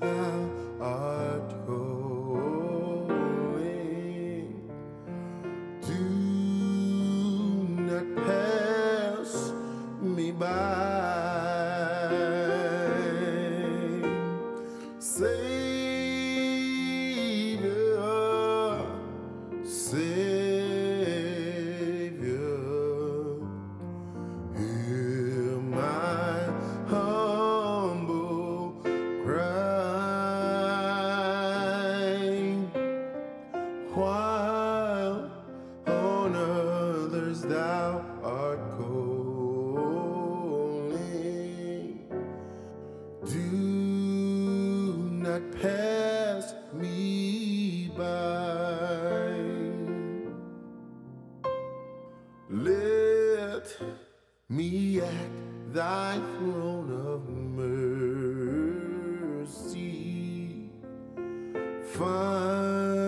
thou art holy. Do not pass me by. Savior, Savior. Let me at thy throne of mercy. Find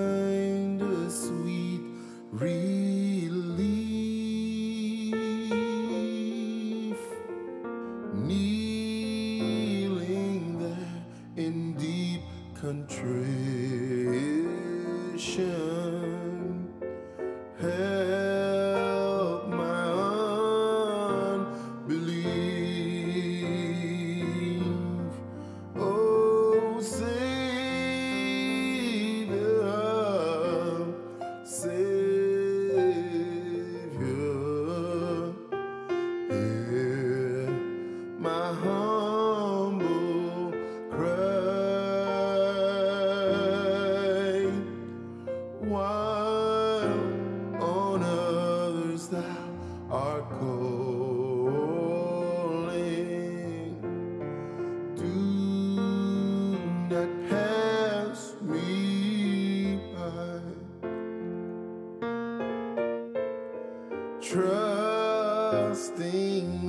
trusting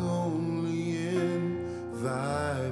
only in thy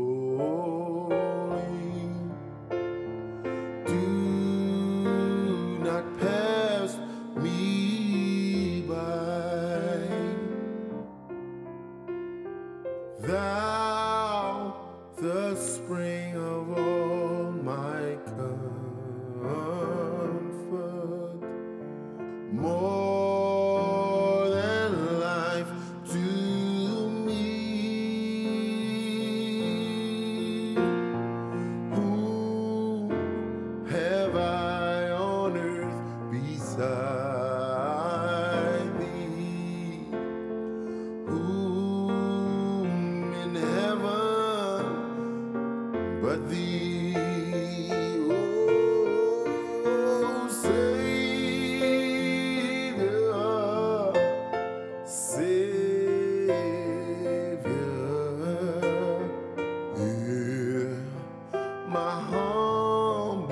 my humble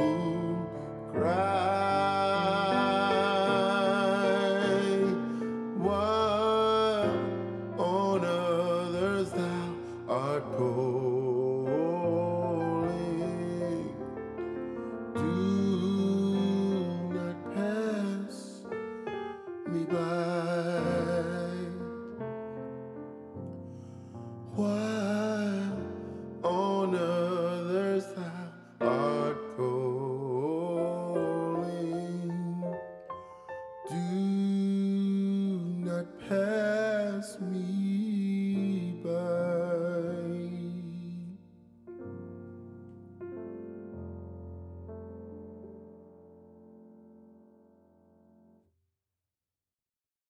cry. While on others thou art do not pass me by.